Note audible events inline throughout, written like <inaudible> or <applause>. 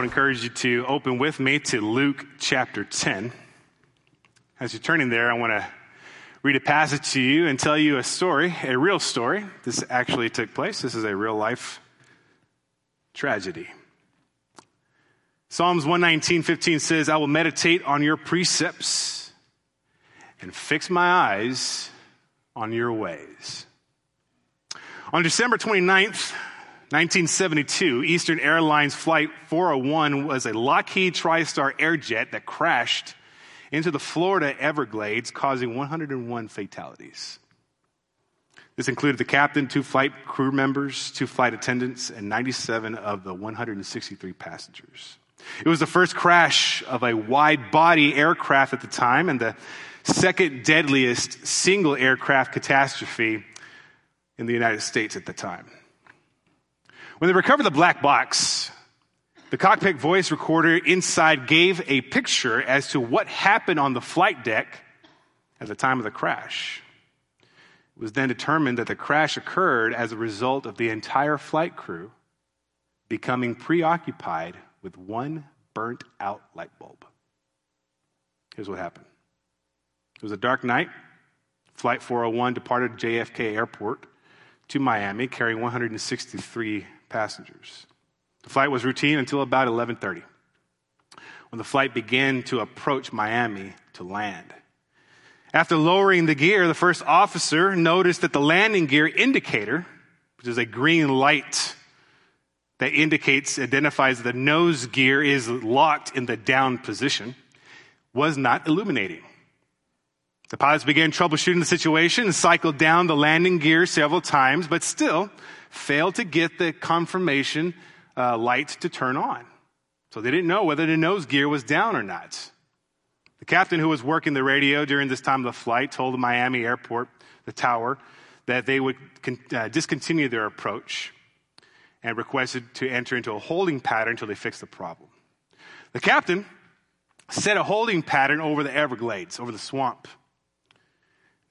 would encourage you to open with me to Luke chapter 10. As you're turning there, I want to read a passage to you and tell you a story, a real story. This actually took place. This is a real life tragedy. Psalms 119:15 says, "I will meditate on your precepts and fix my eyes on your ways." On December 29th, 1972, Eastern Airlines Flight 401 was a Lockheed TriStar Airjet that crashed into the Florida Everglades, causing 101 fatalities. This included the captain, two flight crew members, two flight attendants, and 97 of the 163 passengers. It was the first crash of a wide body aircraft at the time and the second deadliest single aircraft catastrophe in the United States at the time. When they recovered the black box, the cockpit voice recorder inside gave a picture as to what happened on the flight deck at the time of the crash. It was then determined that the crash occurred as a result of the entire flight crew becoming preoccupied with one burnt out light bulb. Here's what happened it was a dark night. Flight 401 departed JFK Airport to Miami carrying 163 passengers. The flight was routine until about 11:30 when the flight began to approach Miami to land. After lowering the gear, the first officer noticed that the landing gear indicator, which is a green light that indicates, identifies the nose gear is locked in the down position, was not illuminating. The pilots began troubleshooting the situation and cycled down the landing gear several times, but still failed to get the confirmation uh, light to turn on. So they didn't know whether the nose gear was down or not. The captain who was working the radio during this time of the flight told the Miami airport, the tower, that they would con- uh, discontinue their approach and requested to enter into a holding pattern until they fixed the problem. The captain set a holding pattern over the Everglades, over the swamp.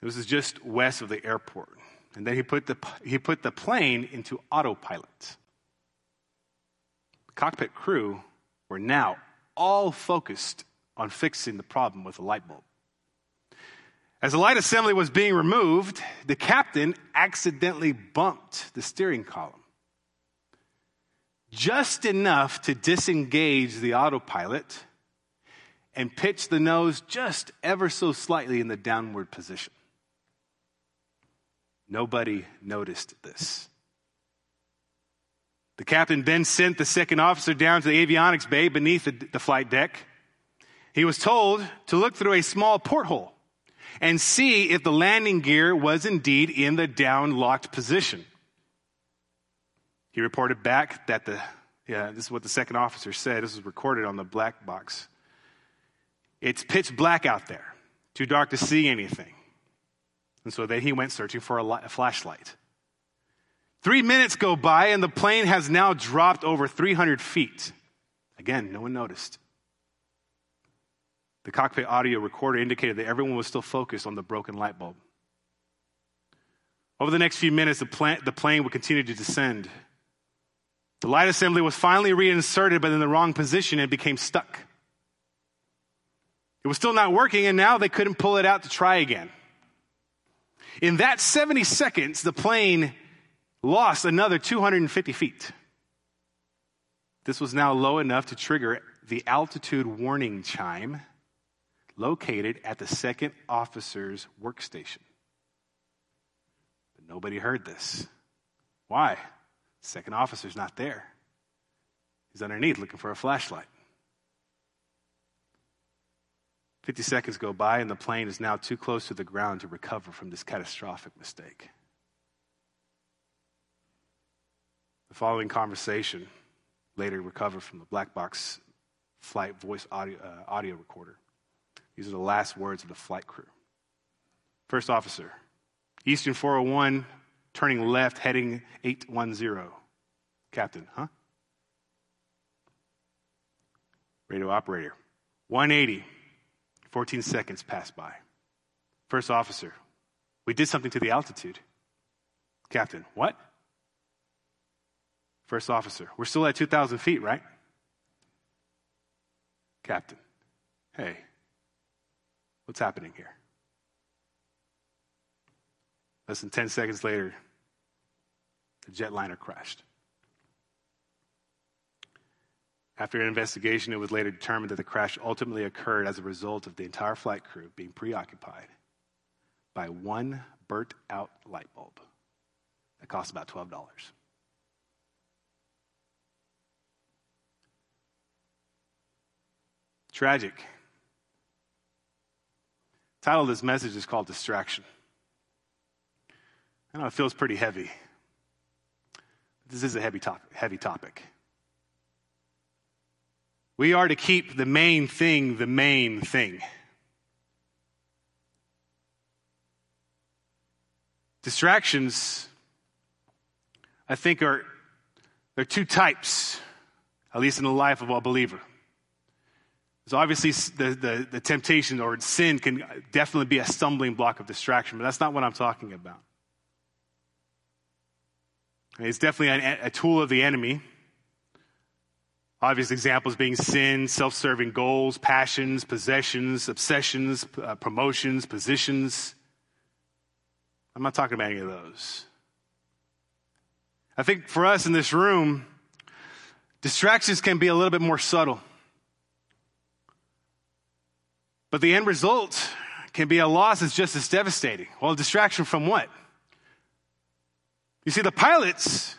This is just west of the airport. And then he put the, he put the plane into autopilot. The cockpit crew were now all focused on fixing the problem with the light bulb. As the light assembly was being removed, the captain accidentally bumped the steering column. Just enough to disengage the autopilot and pitch the nose just ever so slightly in the downward position. Nobody noticed this. The captain then sent the second officer down to the avionics bay beneath the, the, flight deck. He was told to look through a small porthole and see if the landing gear was indeed in the down locked position. He reported back that the, yeah, this is what the second officer said. This was recorded on the black box. It's pitch black out there, too dark to see anything. And so then he went searching for a, light, a flashlight. Three minutes go by, and the plane has now dropped over 300 feet. Again, no one noticed. The cockpit audio recorder indicated that everyone was still focused on the broken light bulb. Over the next few minutes, the, plan- the plane would continue to descend. The light assembly was finally reinserted, but in the wrong position and became stuck. It was still not working, and now they couldn't pull it out to try again. In that 70 seconds, the plane lost another 250 feet. This was now low enough to trigger the altitude warning chime located at the second officer's workstation. But nobody heard this. Why? Second officer's not there. He's underneath looking for a flashlight. 50 seconds go by, and the plane is now too close to the ground to recover from this catastrophic mistake. The following conversation later recovered from the black box flight voice audio, uh, audio recorder. These are the last words of the flight crew. First officer, Eastern 401, turning left, heading 810. Captain, huh? Radio operator, 180. 14 seconds pass by. First officer, we did something to the altitude. Captain, what? First officer, we're still at 2,000 feet, right? Captain, hey, what's happening here? Less than 10 seconds later, the jetliner crashed. After an investigation, it was later determined that the crash ultimately occurred as a result of the entire flight crew being preoccupied by one burnt out light bulb that cost about $12. Tragic. The title of this message is called Distraction. I know it feels pretty heavy. This is a heavy topic. Heavy topic. We are to keep the main thing the main thing. Distractions, I think, are there are two types, at least in the life of a believer. So obviously the, the, the temptation or sin can definitely be a stumbling block of distraction, but that's not what I'm talking about. It's definitely a, a tool of the enemy. Obvious examples being sin, self serving goals, passions, possessions, obsessions, uh, promotions, positions. I'm not talking about any of those. I think for us in this room, distractions can be a little bit more subtle. But the end result can be a loss that's just as devastating. Well, distraction from what? You see, the pilots,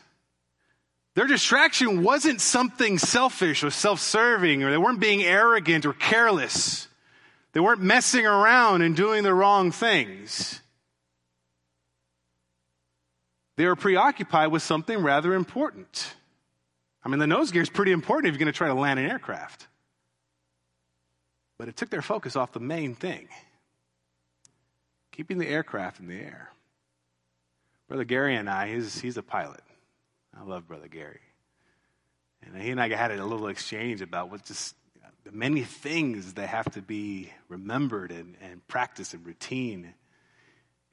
their distraction wasn't something selfish or self serving, or they weren't being arrogant or careless. They weren't messing around and doing the wrong things. They were preoccupied with something rather important. I mean, the nose gear is pretty important if you're going to try to land an aircraft. But it took their focus off the main thing keeping the aircraft in the air. Brother Gary and I, he's, he's a pilot. I love Brother Gary. And he and I had a little exchange about what just the many things that have to be remembered and, and practiced and routine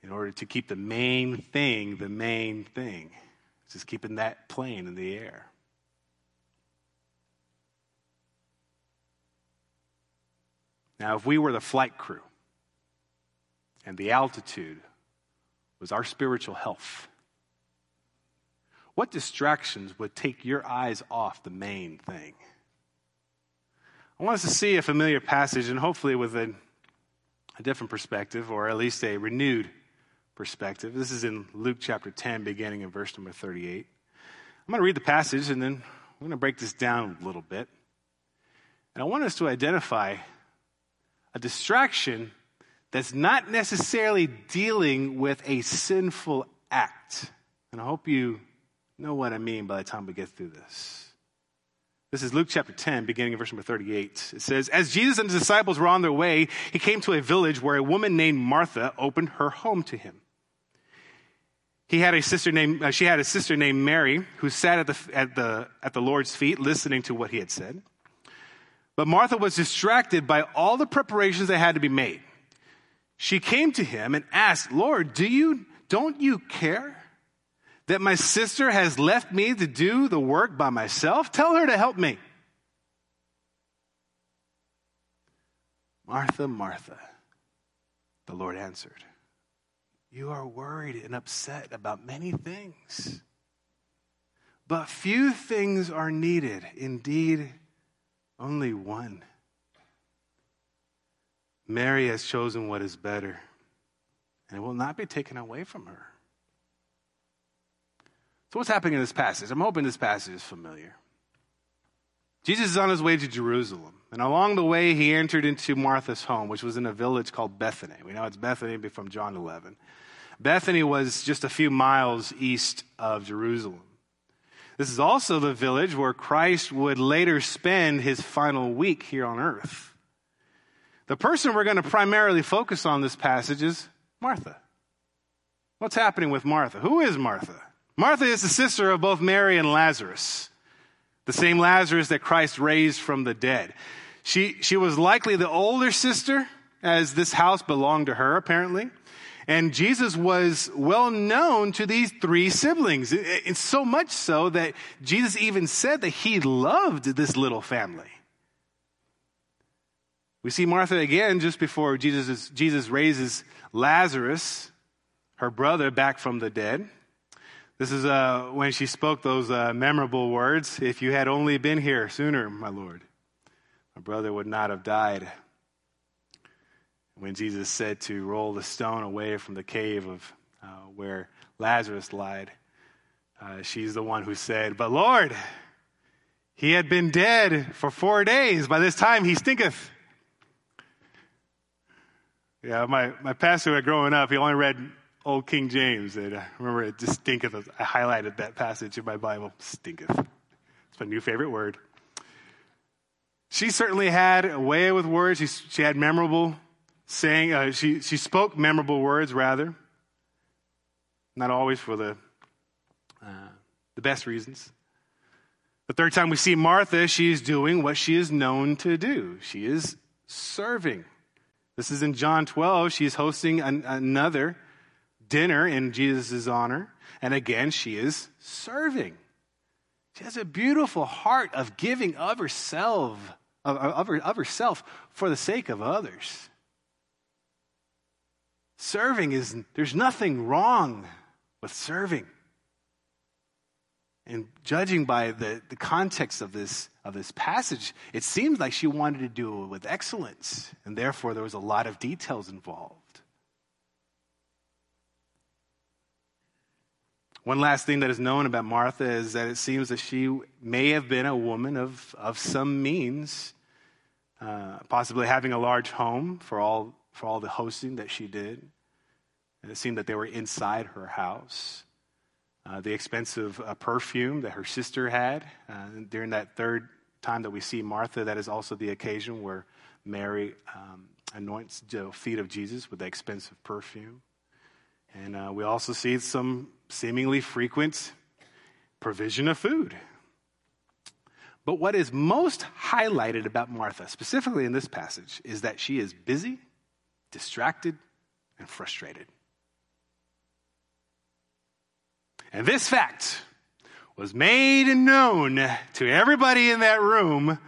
in order to keep the main thing the main thing. Just keeping that plane in the air. Now, if we were the flight crew and the altitude was our spiritual health, what distractions would take your eyes off the main thing? I want us to see a familiar passage and hopefully with a, a different perspective or at least a renewed perspective. This is in Luke chapter 10, beginning in verse number 38. I'm going to read the passage and then I'm going to break this down a little bit. And I want us to identify a distraction that's not necessarily dealing with a sinful act. And I hope you know what I mean by the time we get through this. This is Luke chapter 10, beginning in verse number 38. It says, As Jesus and his disciples were on their way, he came to a village where a woman named Martha opened her home to him. he had a sister named, uh, she had a sister named Mary who sat at the, at, the, at the Lord's feet listening to what he had said. But Martha was distracted by all the preparations that had to be made. She came to him and asked, Lord, do you, don't you care that my sister has left me to do the work by myself? Tell her to help me. Martha, Martha, the Lord answered, You are worried and upset about many things, but few things are needed. Indeed, only one. Mary has chosen what is better, and it will not be taken away from her. So, what's happening in this passage? I'm hoping this passage is familiar. Jesus is on his way to Jerusalem. And along the way, he entered into Martha's home, which was in a village called Bethany. We know it's Bethany from John 11. Bethany was just a few miles east of Jerusalem. This is also the village where Christ would later spend his final week here on earth. The person we're going to primarily focus on this passage is Martha. What's happening with Martha? Who is Martha? Martha is the sister of both Mary and Lazarus the same Lazarus that Christ raised from the dead. She, she was likely the older sister, as this house belonged to her, apparently. And Jesus was well known to these three siblings. It's so much so that Jesus even said that he loved this little family. We see Martha again just before Jesus, Jesus raises Lazarus, her brother, back from the dead. This is uh, when she spoke those uh, memorable words If you had only been here sooner, my Lord, my brother would not have died. When Jesus said to roll the stone away from the cave of uh, where Lazarus lied, uh, she's the one who said, But Lord, he had been dead for four days. By this time, he stinketh. Yeah, my, my pastor growing up, he only read old King James. And I remember it just stinketh. I highlighted that passage in my Bible. Stinketh. It's my new favorite word. She certainly had a way with words. She, she had memorable saying. Uh, she, she spoke memorable words, rather. Not always for the, uh, the best reasons. The third time we see Martha, she is doing what she is known to do. She is serving. This is in John 12. She is hosting an, another dinner in Jesus' honor. And again, she is serving. She has a beautiful heart of giving of herself, of, of, of herself for the sake of others. Serving is, there's nothing wrong with serving. And judging by the, the context of this, of this passage, it seems like she wanted to do it with excellence, and therefore there was a lot of details involved. One last thing that is known about Martha is that it seems that she may have been a woman of, of some means, uh, possibly having a large home for all, for all the hosting that she did. And it seemed that they were inside her house. Uh, the expensive uh, perfume that her sister had uh, during that third time that we see Martha, that is also the occasion where Mary um, anoints the feet of Jesus with the expensive perfume. And uh, we also see some seemingly frequent provision of food. But what is most highlighted about Martha, specifically in this passage, is that she is busy, distracted, and frustrated. And this fact was made known to everybody in that room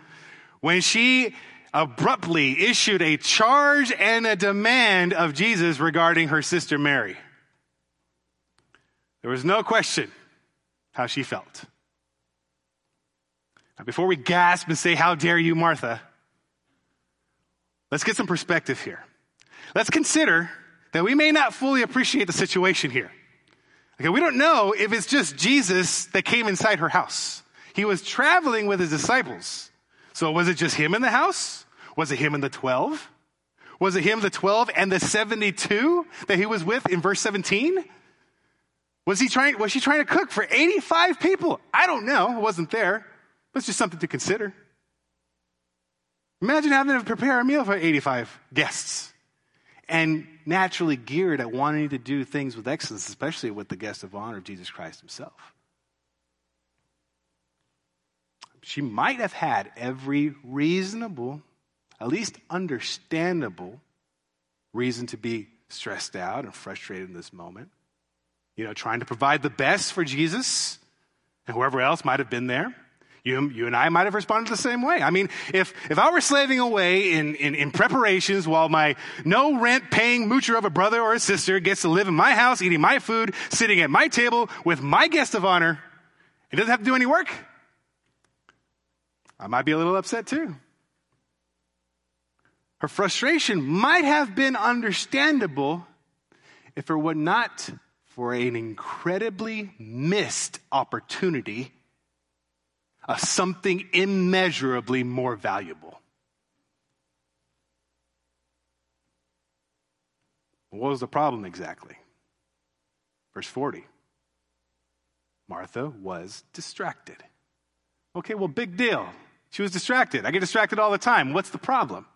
when she abruptly issued a charge and a demand of Jesus regarding her sister Mary. There was no question how she felt. Now, before we gasp and say, How dare you, Martha, let's get some perspective here. Let's consider that we may not fully appreciate the situation here. Okay, we don't know if it's just Jesus that came inside her house. He was traveling with his disciples. So was it just him in the house? Was it him and the 12? Was it him, the 12, and the 72 that he was with in verse 17? Was he trying, was she trying to cook for 85 people? I don't know. I wasn't there. But it's just something to consider. Imagine having to prepare a meal for 85 guests. and naturally geared at wanting to do things with excellence, especially with the guest of honor of Jesus Christ himself. She might have had every reasonable, at least understandable, reason to be stressed out and frustrated in this moment. You know, trying to provide the best for Jesus and whoever else might have been there. You, you and I might have responded the same way. I mean, if, if I were slaving away in, in, in preparations while my no rent paying moocher of a brother or a sister gets to live in my house, eating my food, sitting at my table with my guest of honor, it doesn't have to do any work, I might be a little upset too. Her frustration might have been understandable if it were not for an incredibly missed opportunity of something immeasurably more valuable. What was the problem exactly? Verse 40 Martha was distracted. Okay, well, big deal. She was distracted. I get distracted all the time. What's the problem?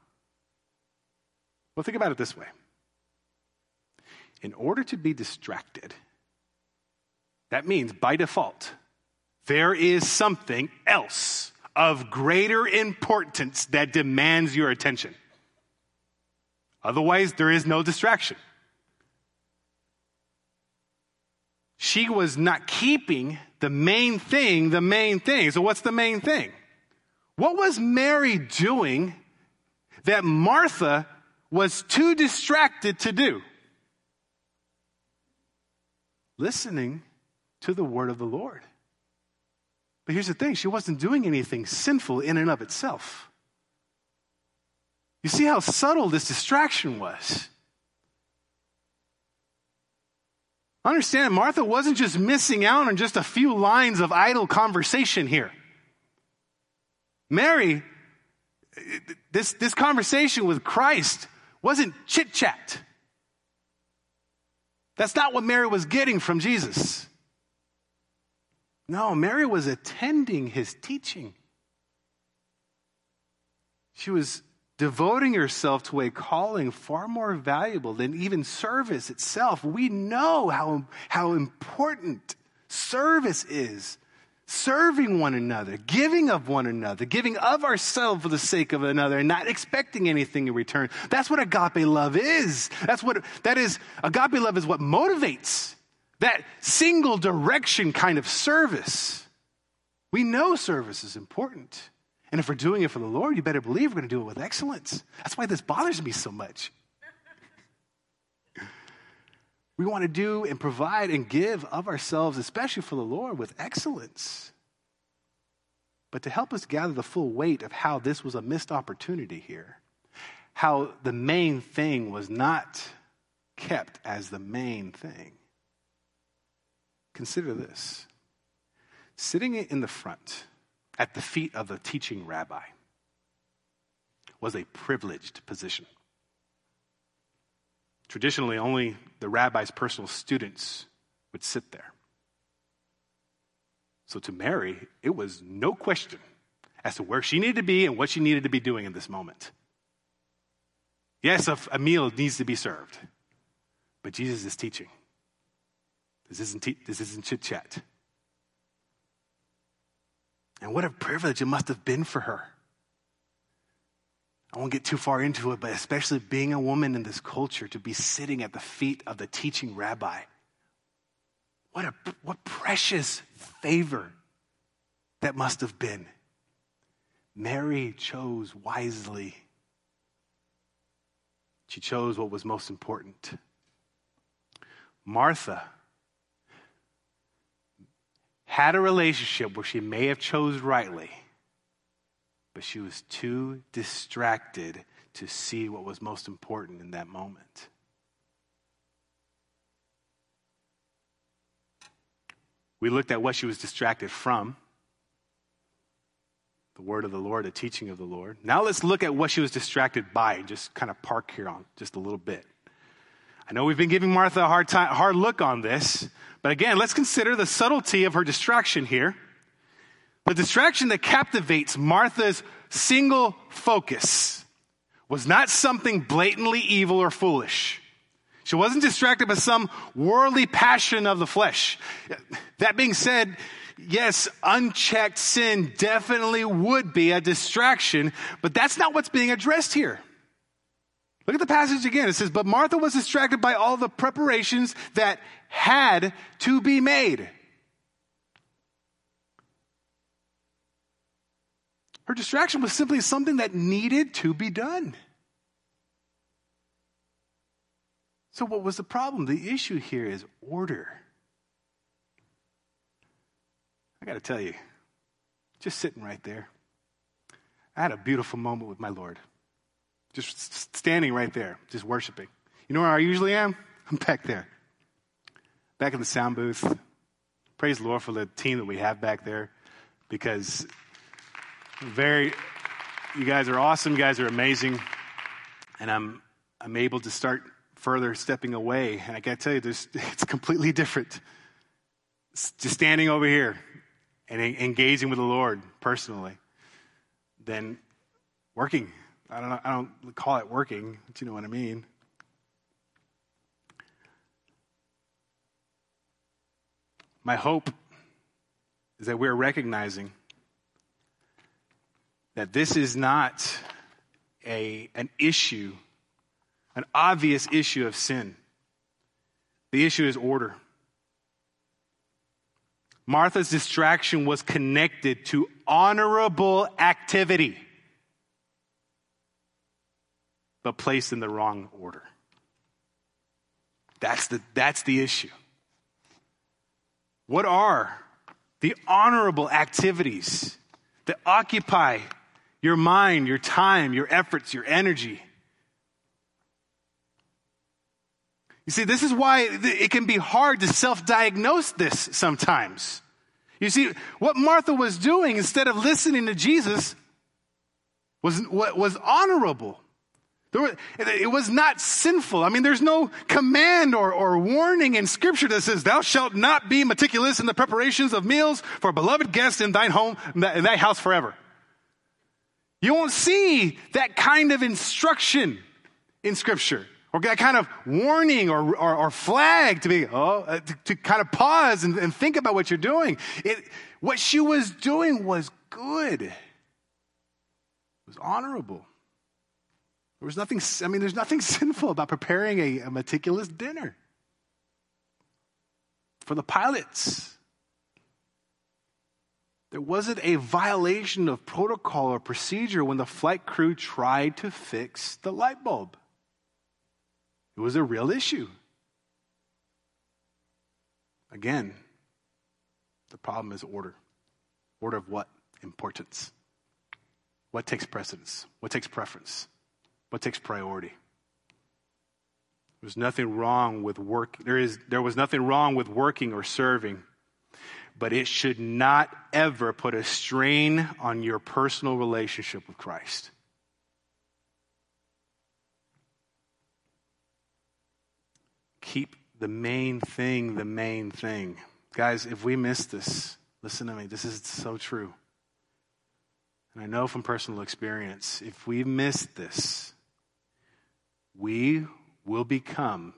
Well, think about it this way in order to be distracted, that means by default, there is something else of greater importance that demands your attention. Otherwise, there is no distraction. She was not keeping the main thing the main thing. So, what's the main thing? What was Mary doing that Martha was too distracted to do? Listening to the word of the Lord. But here's the thing she wasn't doing anything sinful in and of itself. You see how subtle this distraction was. Understand, Martha wasn't just missing out on just a few lines of idle conversation here. Mary, this, this conversation with Christ wasn't chit chat. That's not what Mary was getting from Jesus. No, Mary was attending his teaching. She was devoting herself to a calling far more valuable than even service itself. We know how, how important service is. Serving one another, giving of one another, giving of ourselves for the sake of another, and not expecting anything in return. That's what agape love is. That's what that is. Agape love is what motivates that single direction kind of service. We know service is important. And if we're doing it for the Lord, you better believe we're going to do it with excellence. That's why this bothers me so much. We want to do and provide and give of ourselves, especially for the Lord, with excellence. But to help us gather the full weight of how this was a missed opportunity here, how the main thing was not kept as the main thing. Consider this sitting in the front at the feet of the teaching rabbi was a privileged position. Traditionally, only the rabbi's personal students would sit there. So to Mary, it was no question as to where she needed to be and what she needed to be doing in this moment. Yes, a, meal needs to be served, but Jesus is teaching. This isn't, te- this isn't chit chat. And what a privilege it must have been for her. I won't get too far into it, but especially being a woman in this culture, to be sitting at the feet of the teaching rabbi. What, a, what precious favor that must have been. Mary chose wisely. She chose what was most important. Martha had a relationship where she may have chose rightly, but she was too distracted to see what was most important in that moment. We looked at what she was distracted from the word of the Lord, the teaching of the Lord. Now let's look at what she was distracted by and just kind of park here on just a little bit. I know we've been giving Martha a hard time, hard look on this, but again, let's consider the subtlety of her distraction here. The distraction that captivates Martha's single focus was not something blatantly evil or foolish. She wasn't distracted by some worldly passion of the flesh. That being said, yes, unchecked sin definitely would be a distraction, but that's not what's being addressed here. Look at the passage again. It says, But Martha was distracted by all the preparations that had to be made. Her distraction was simply something that needed to be done. So, what was the problem? The issue here is order. I got to tell you, just sitting right there, I had a beautiful moment with my Lord. Just standing right there, just worshiping. You know where I usually am? <laughs> I'm back there, back in the sound booth. Praise the Lord for the team that we have back there because very, you guys are awesome. You guys are amazing. And I'm, I'm able to start further stepping away. And I got to tell you, this, <laughs> it's completely different. just standing over here and engaging with the Lord personally than working. I don't, know, I don't call it working, but you know what I mean. My hope is that we're recognizing that this is not a, an issue an obvious issue of sin. The issue is order. Martha's distraction was connected to honorable activity, but placed in the wrong order. That's the, that's the issue. What are the honorable activities that occupy your mind, your time, your efforts, your energy? You see, this is why it can be hard to self diagnose this sometimes. You see, what Martha was doing instead of listening to Jesus was, was honorable. it was not sinful. I mean, there's no command or, or warning in scripture that says, thou shalt not be meticulous in the preparations of meals for beloved guests in thine home, in thy house forever. You won't see that kind of instruction in scripture or that kind of warning or, or, or flag to be, oh, uh, to, to, kind of pause and, and think about what you're doing. It, what she was doing was good. It was honorable. There was nothing, I mean, there's nothing <laughs> sinful about preparing a, a meticulous dinner for the pilots. There wasn't a violation of protocol or procedure when the flight crew tried to fix the light bulb. It was a real issue. Again, the problem is order. Order of what? Importance. What takes precedence? What takes preference? What takes priority? There's nothing wrong with work. There is there was nothing wrong with working or serving, but it should not ever put a strain on your personal relationship with Christ. keep the main thing the main thing. Guys, if we miss this, listen to me, this is so true. And I know from personal experience, if we miss this, we will become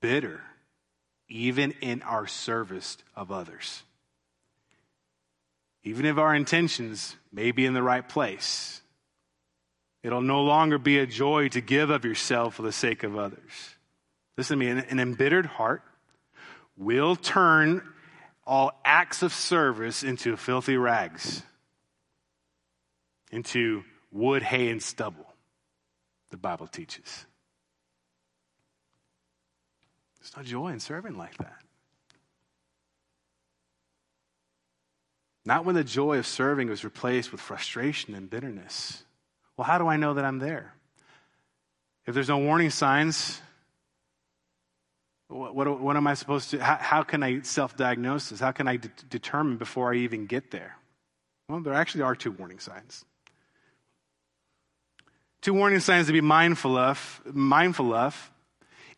bitter even in our service of others. Even if our intentions may be in the right place, it'll no longer be a joy to give of yourself for the sake of others. Listen to me, an, an embittered heart will turn all acts of service into filthy rags, into wood, hay, and stubble, the Bible teaches. There's no joy in serving like that. Not when the joy of serving is replaced with frustration and bitterness. Well, how do I know that I'm there? If there's no warning signs, what, what, what am I supposed to, how, how can I self diagnose this? How can I de- determine before I even get there? Well, there actually are two warning signs. Two warning signs to be mindful of, mindful of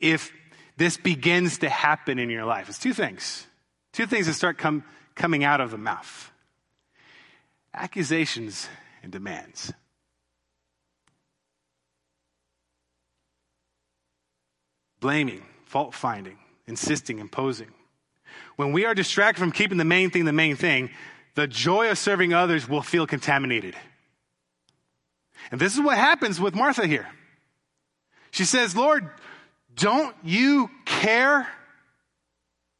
if this begins to happen in your life. It's two things. Two things that start come, coming out of the mouth accusations and demands. Blaming, fault finding, insisting, imposing. When we are distracted from keeping the main thing the main thing, the joy of serving others will feel contaminated. And this is what happens with Martha here. She says, Lord, don't you care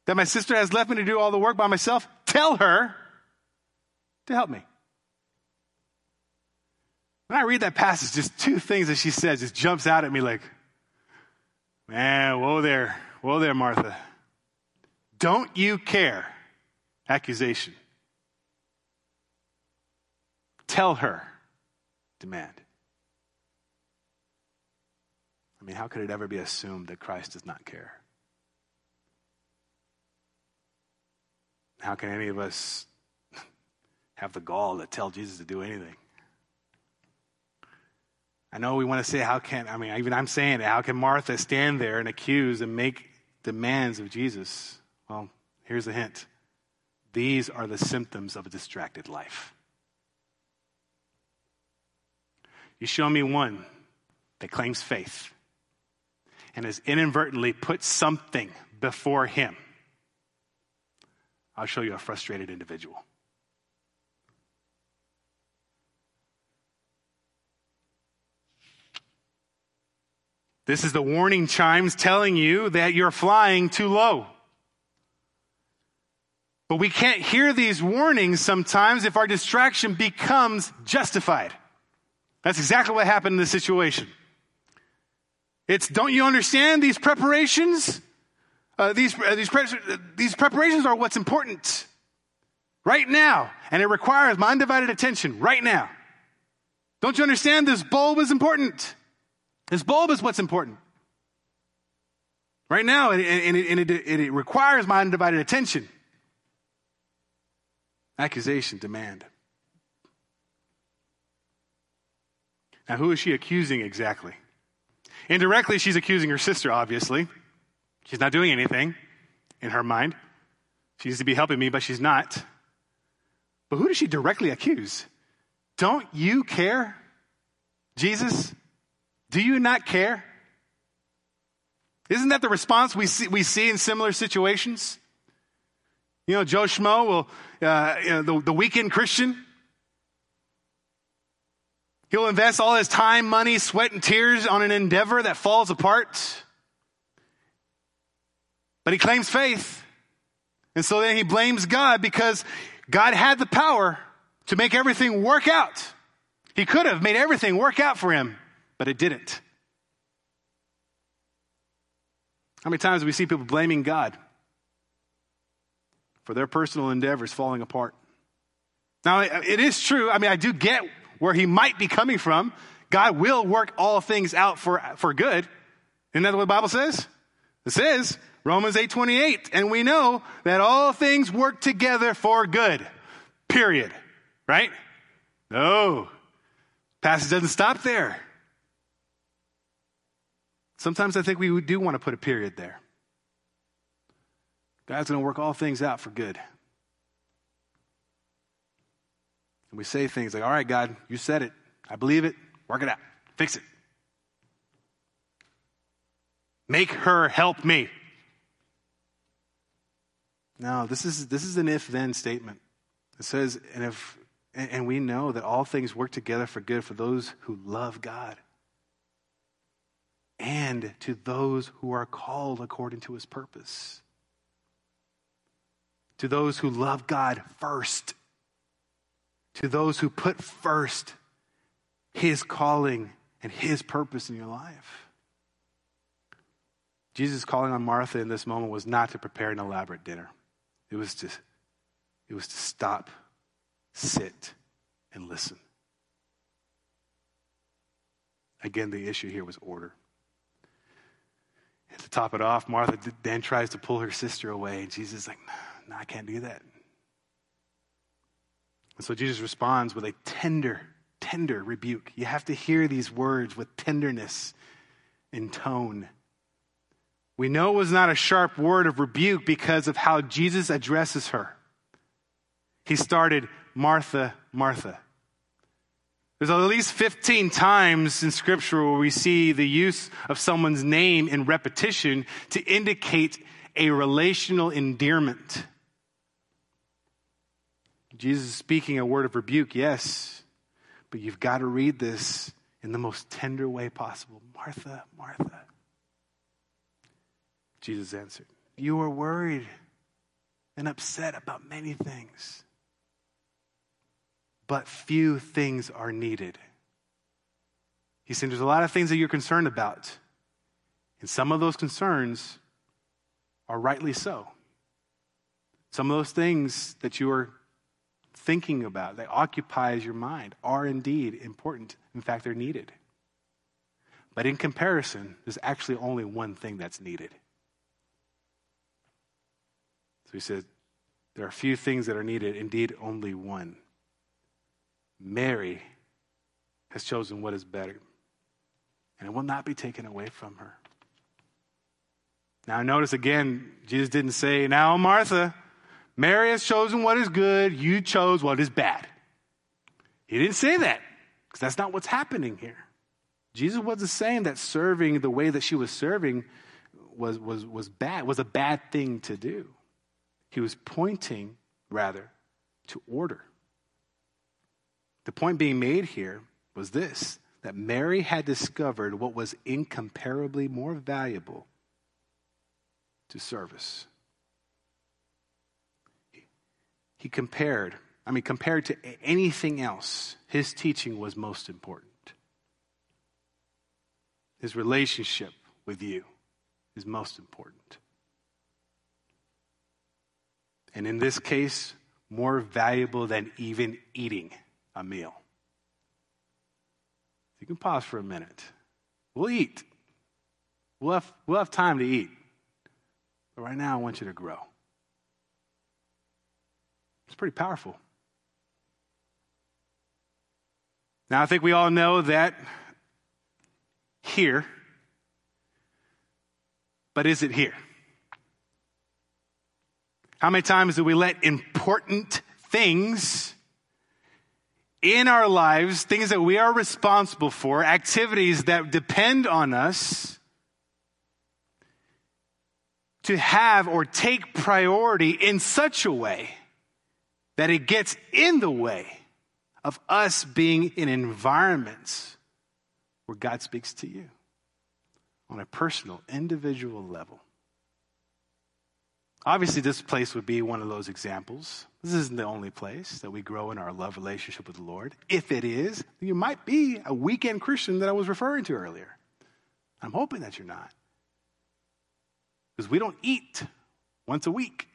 that my sister has left me to do all the work by myself? Tell her to help me. When I read that passage, just two things that she says just jumps out at me like, man, whoa there, whoa there, Martha. Don't you care? Accusation. Tell her. Demand. I mean, how could it ever be assumed that Christ does not care? How can any of us have the gall to tell Jesus to do anything? I know we want to say, how can, I mean, even I'm saying it, how can Martha stand there and accuse and make demands of Jesus? Well, here's a hint these are the symptoms of a distracted life. You show me one that claims faith and has inadvertently put something before him. I'll show you a frustrated individual. This is the warning chimes telling you that you're flying too low. But we can't hear these warnings sometimes if our distraction becomes justified. That's exactly what happened in this situation. It's, don't you understand these preparations? Uh, these, uh, these, pre- these preparations are what's important right now, and it requires my undivided attention right now. Don't you understand this bulb is important? This bulb is what's important. Right now, and, and, and it, it, it requires my undivided attention. Accusation, demand. Now, who is she accusing exactly? Indirectly, she's accusing her sister, obviously. She's not doing anything in her mind. She needs to be helping me, but she's not. But who does she directly accuse? Don't you care? Jesus? Do you not care? Isn't that the response we see, we see in similar situations? You know, Joe Schmo will, uh, you know, the, the weekend Christian, he'll invest all his time, money, sweat, and tears on an endeavor that falls apart. But he claims faith. And so then he blames God because God had the power to make everything work out. He could have made everything work out for him, but it didn't. How many times do we see people blaming God for their personal endeavors falling apart? Now, it is true. I mean, I do get where he might be coming from. God will work all things out for, for good. Isn't that what the Bible says? It says, Romans 8:28, and we know that all things work together for good. Period. Right? No. Passage doesn't stop there. Sometimes I think we do want to put a period there. God's going to work all things out for good. And we say things like, All right, God, you said it. I believe it. Work it out. Fix it. Make her help me. No, this is, this is an if then statement. It says, and if, and we know that all things work together for good for those who love God and to those who are called according to his purpose. To those who love God first. To those who put first his calling and his purpose in your life. Jesus' calling on Martha in this moment was not to prepare an elaborate dinner. It was to, it was to stop, sit, and listen. Again, the issue here was order. And to top it off, Martha then tries to pull her sister away, and Jesus is like, no, no, I can't do that. And so Jesus responds with a tender, tender rebuke. You have to hear these words with tenderness in tone. We know it was not a sharp word of rebuke because of how Jesus addresses her. He started, Martha, Martha. There's at least 15 times in Scripture where we see the use of someone's name in repetition to indicate a relational endearment. Jesus is speaking a word of rebuke, yes, but you've got to read this in the most tender way possible. Martha, Martha. Jesus answered, You are worried and upset about many things but few things are needed. He said, There's a lot of things that you're concerned about. And some of those concerns are rightly so. Some of those things that you are thinking about, that occupies your mind, are indeed important. In fact, they're needed. But in comparison, there's actually only one thing that's needed. So he said, There are few things that are needed, indeed, only one. Mary has chosen what is better, and it will not be taken away from her. Now, notice again, Jesus didn't say, Now, Martha, Mary has chosen what is good, you chose what is bad. He didn't say that, because that's not what's happening here. Jesus wasn't saying that serving the way that she was serving was, was, was bad, was a bad thing to do. He was pointing, rather, to order. The point being made here was this that Mary had discovered what was incomparably more valuable to service. He compared, I mean, compared to anything else, his teaching was most important. His relationship with you is most important. And in this case, more valuable than even eating a meal. You can pause for a minute. We'll eat. We'll have, we'll have time to eat. But right now, I want you to grow. It's pretty powerful. Now, I think we all know that here, but is it here? How many times do we let important things in our lives, things that we are responsible for, activities that depend on us, to have or take priority in such a way that it gets in the way of us being in environments where God speaks to you on a personal, individual level. Obviously, this place would be one of those examples. This isn't the only place that we grow in our love relationship with the Lord. If it is, you might be a weekend Christian that I was referring to earlier. I'm hoping that you're not. Because we don't eat once a week.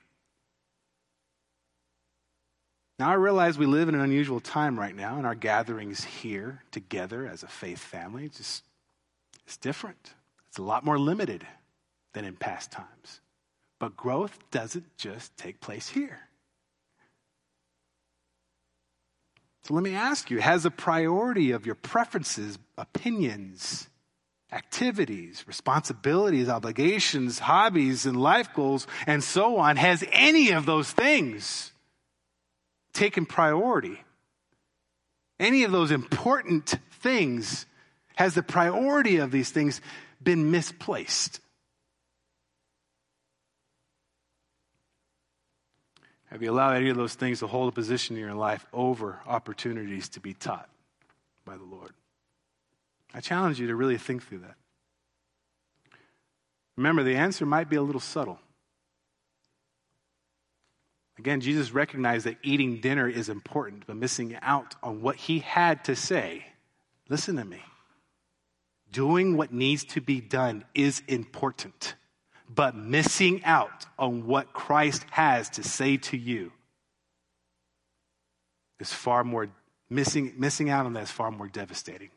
Now, I realize we live in an unusual time right now, and our gatherings here together as a faith family, just it's different. It's a lot more limited than in past times. But growth doesn't just take place here. So let me ask you has the priority of your preferences, opinions, activities, responsibilities, obligations, hobbies, and life goals, and so on, has any of those things taken priority? Any of those important things, has the priority of these things been misplaced? Have you allowed any of those things to hold a position in your life over opportunities to be taught by the Lord? I challenge you to really think through that. Remember, the answer might be a little subtle. Again, Jesus recognized that eating dinner is important, but missing out on what he had to say. Listen to me. Doing what needs to be done is important but missing out on what Christ has to say to you is far more missing missing out on that is far more devastating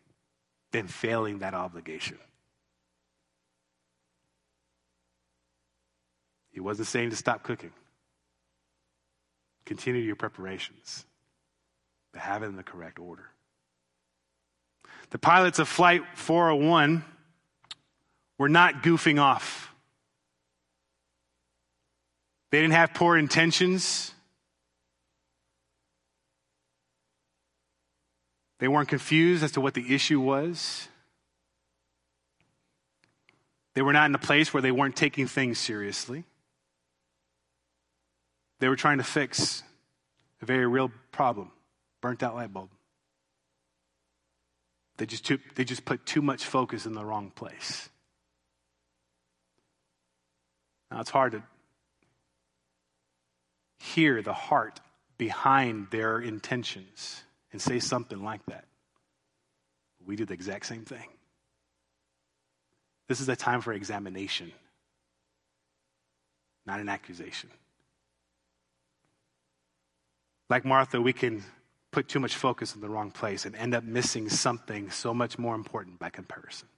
than failing that obligation. He wasn't saying to stop cooking. Continue your preparations, but have it in the correct order. The pilots of Flight 401 were not goofing off. They didn't have poor intentions. They weren't confused as to what the issue was. They were not in a place where they weren't taking things seriously. They were trying to fix a very real problem burnt out light bulb. They just, too, they just put too much focus in the wrong place. Now, it's hard to hear the heart behind their intentions and say something like that. We do the exact same thing. This is a time for examination, not an accusation. Like Martha, we can put too much focus in the wrong place and end up missing something so much more important by comparison.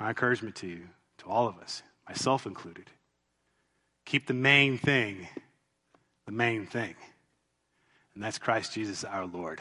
My encouragement to you, to all of us, myself included, keep the main thing the main thing, and that's Christ Jesus our Lord.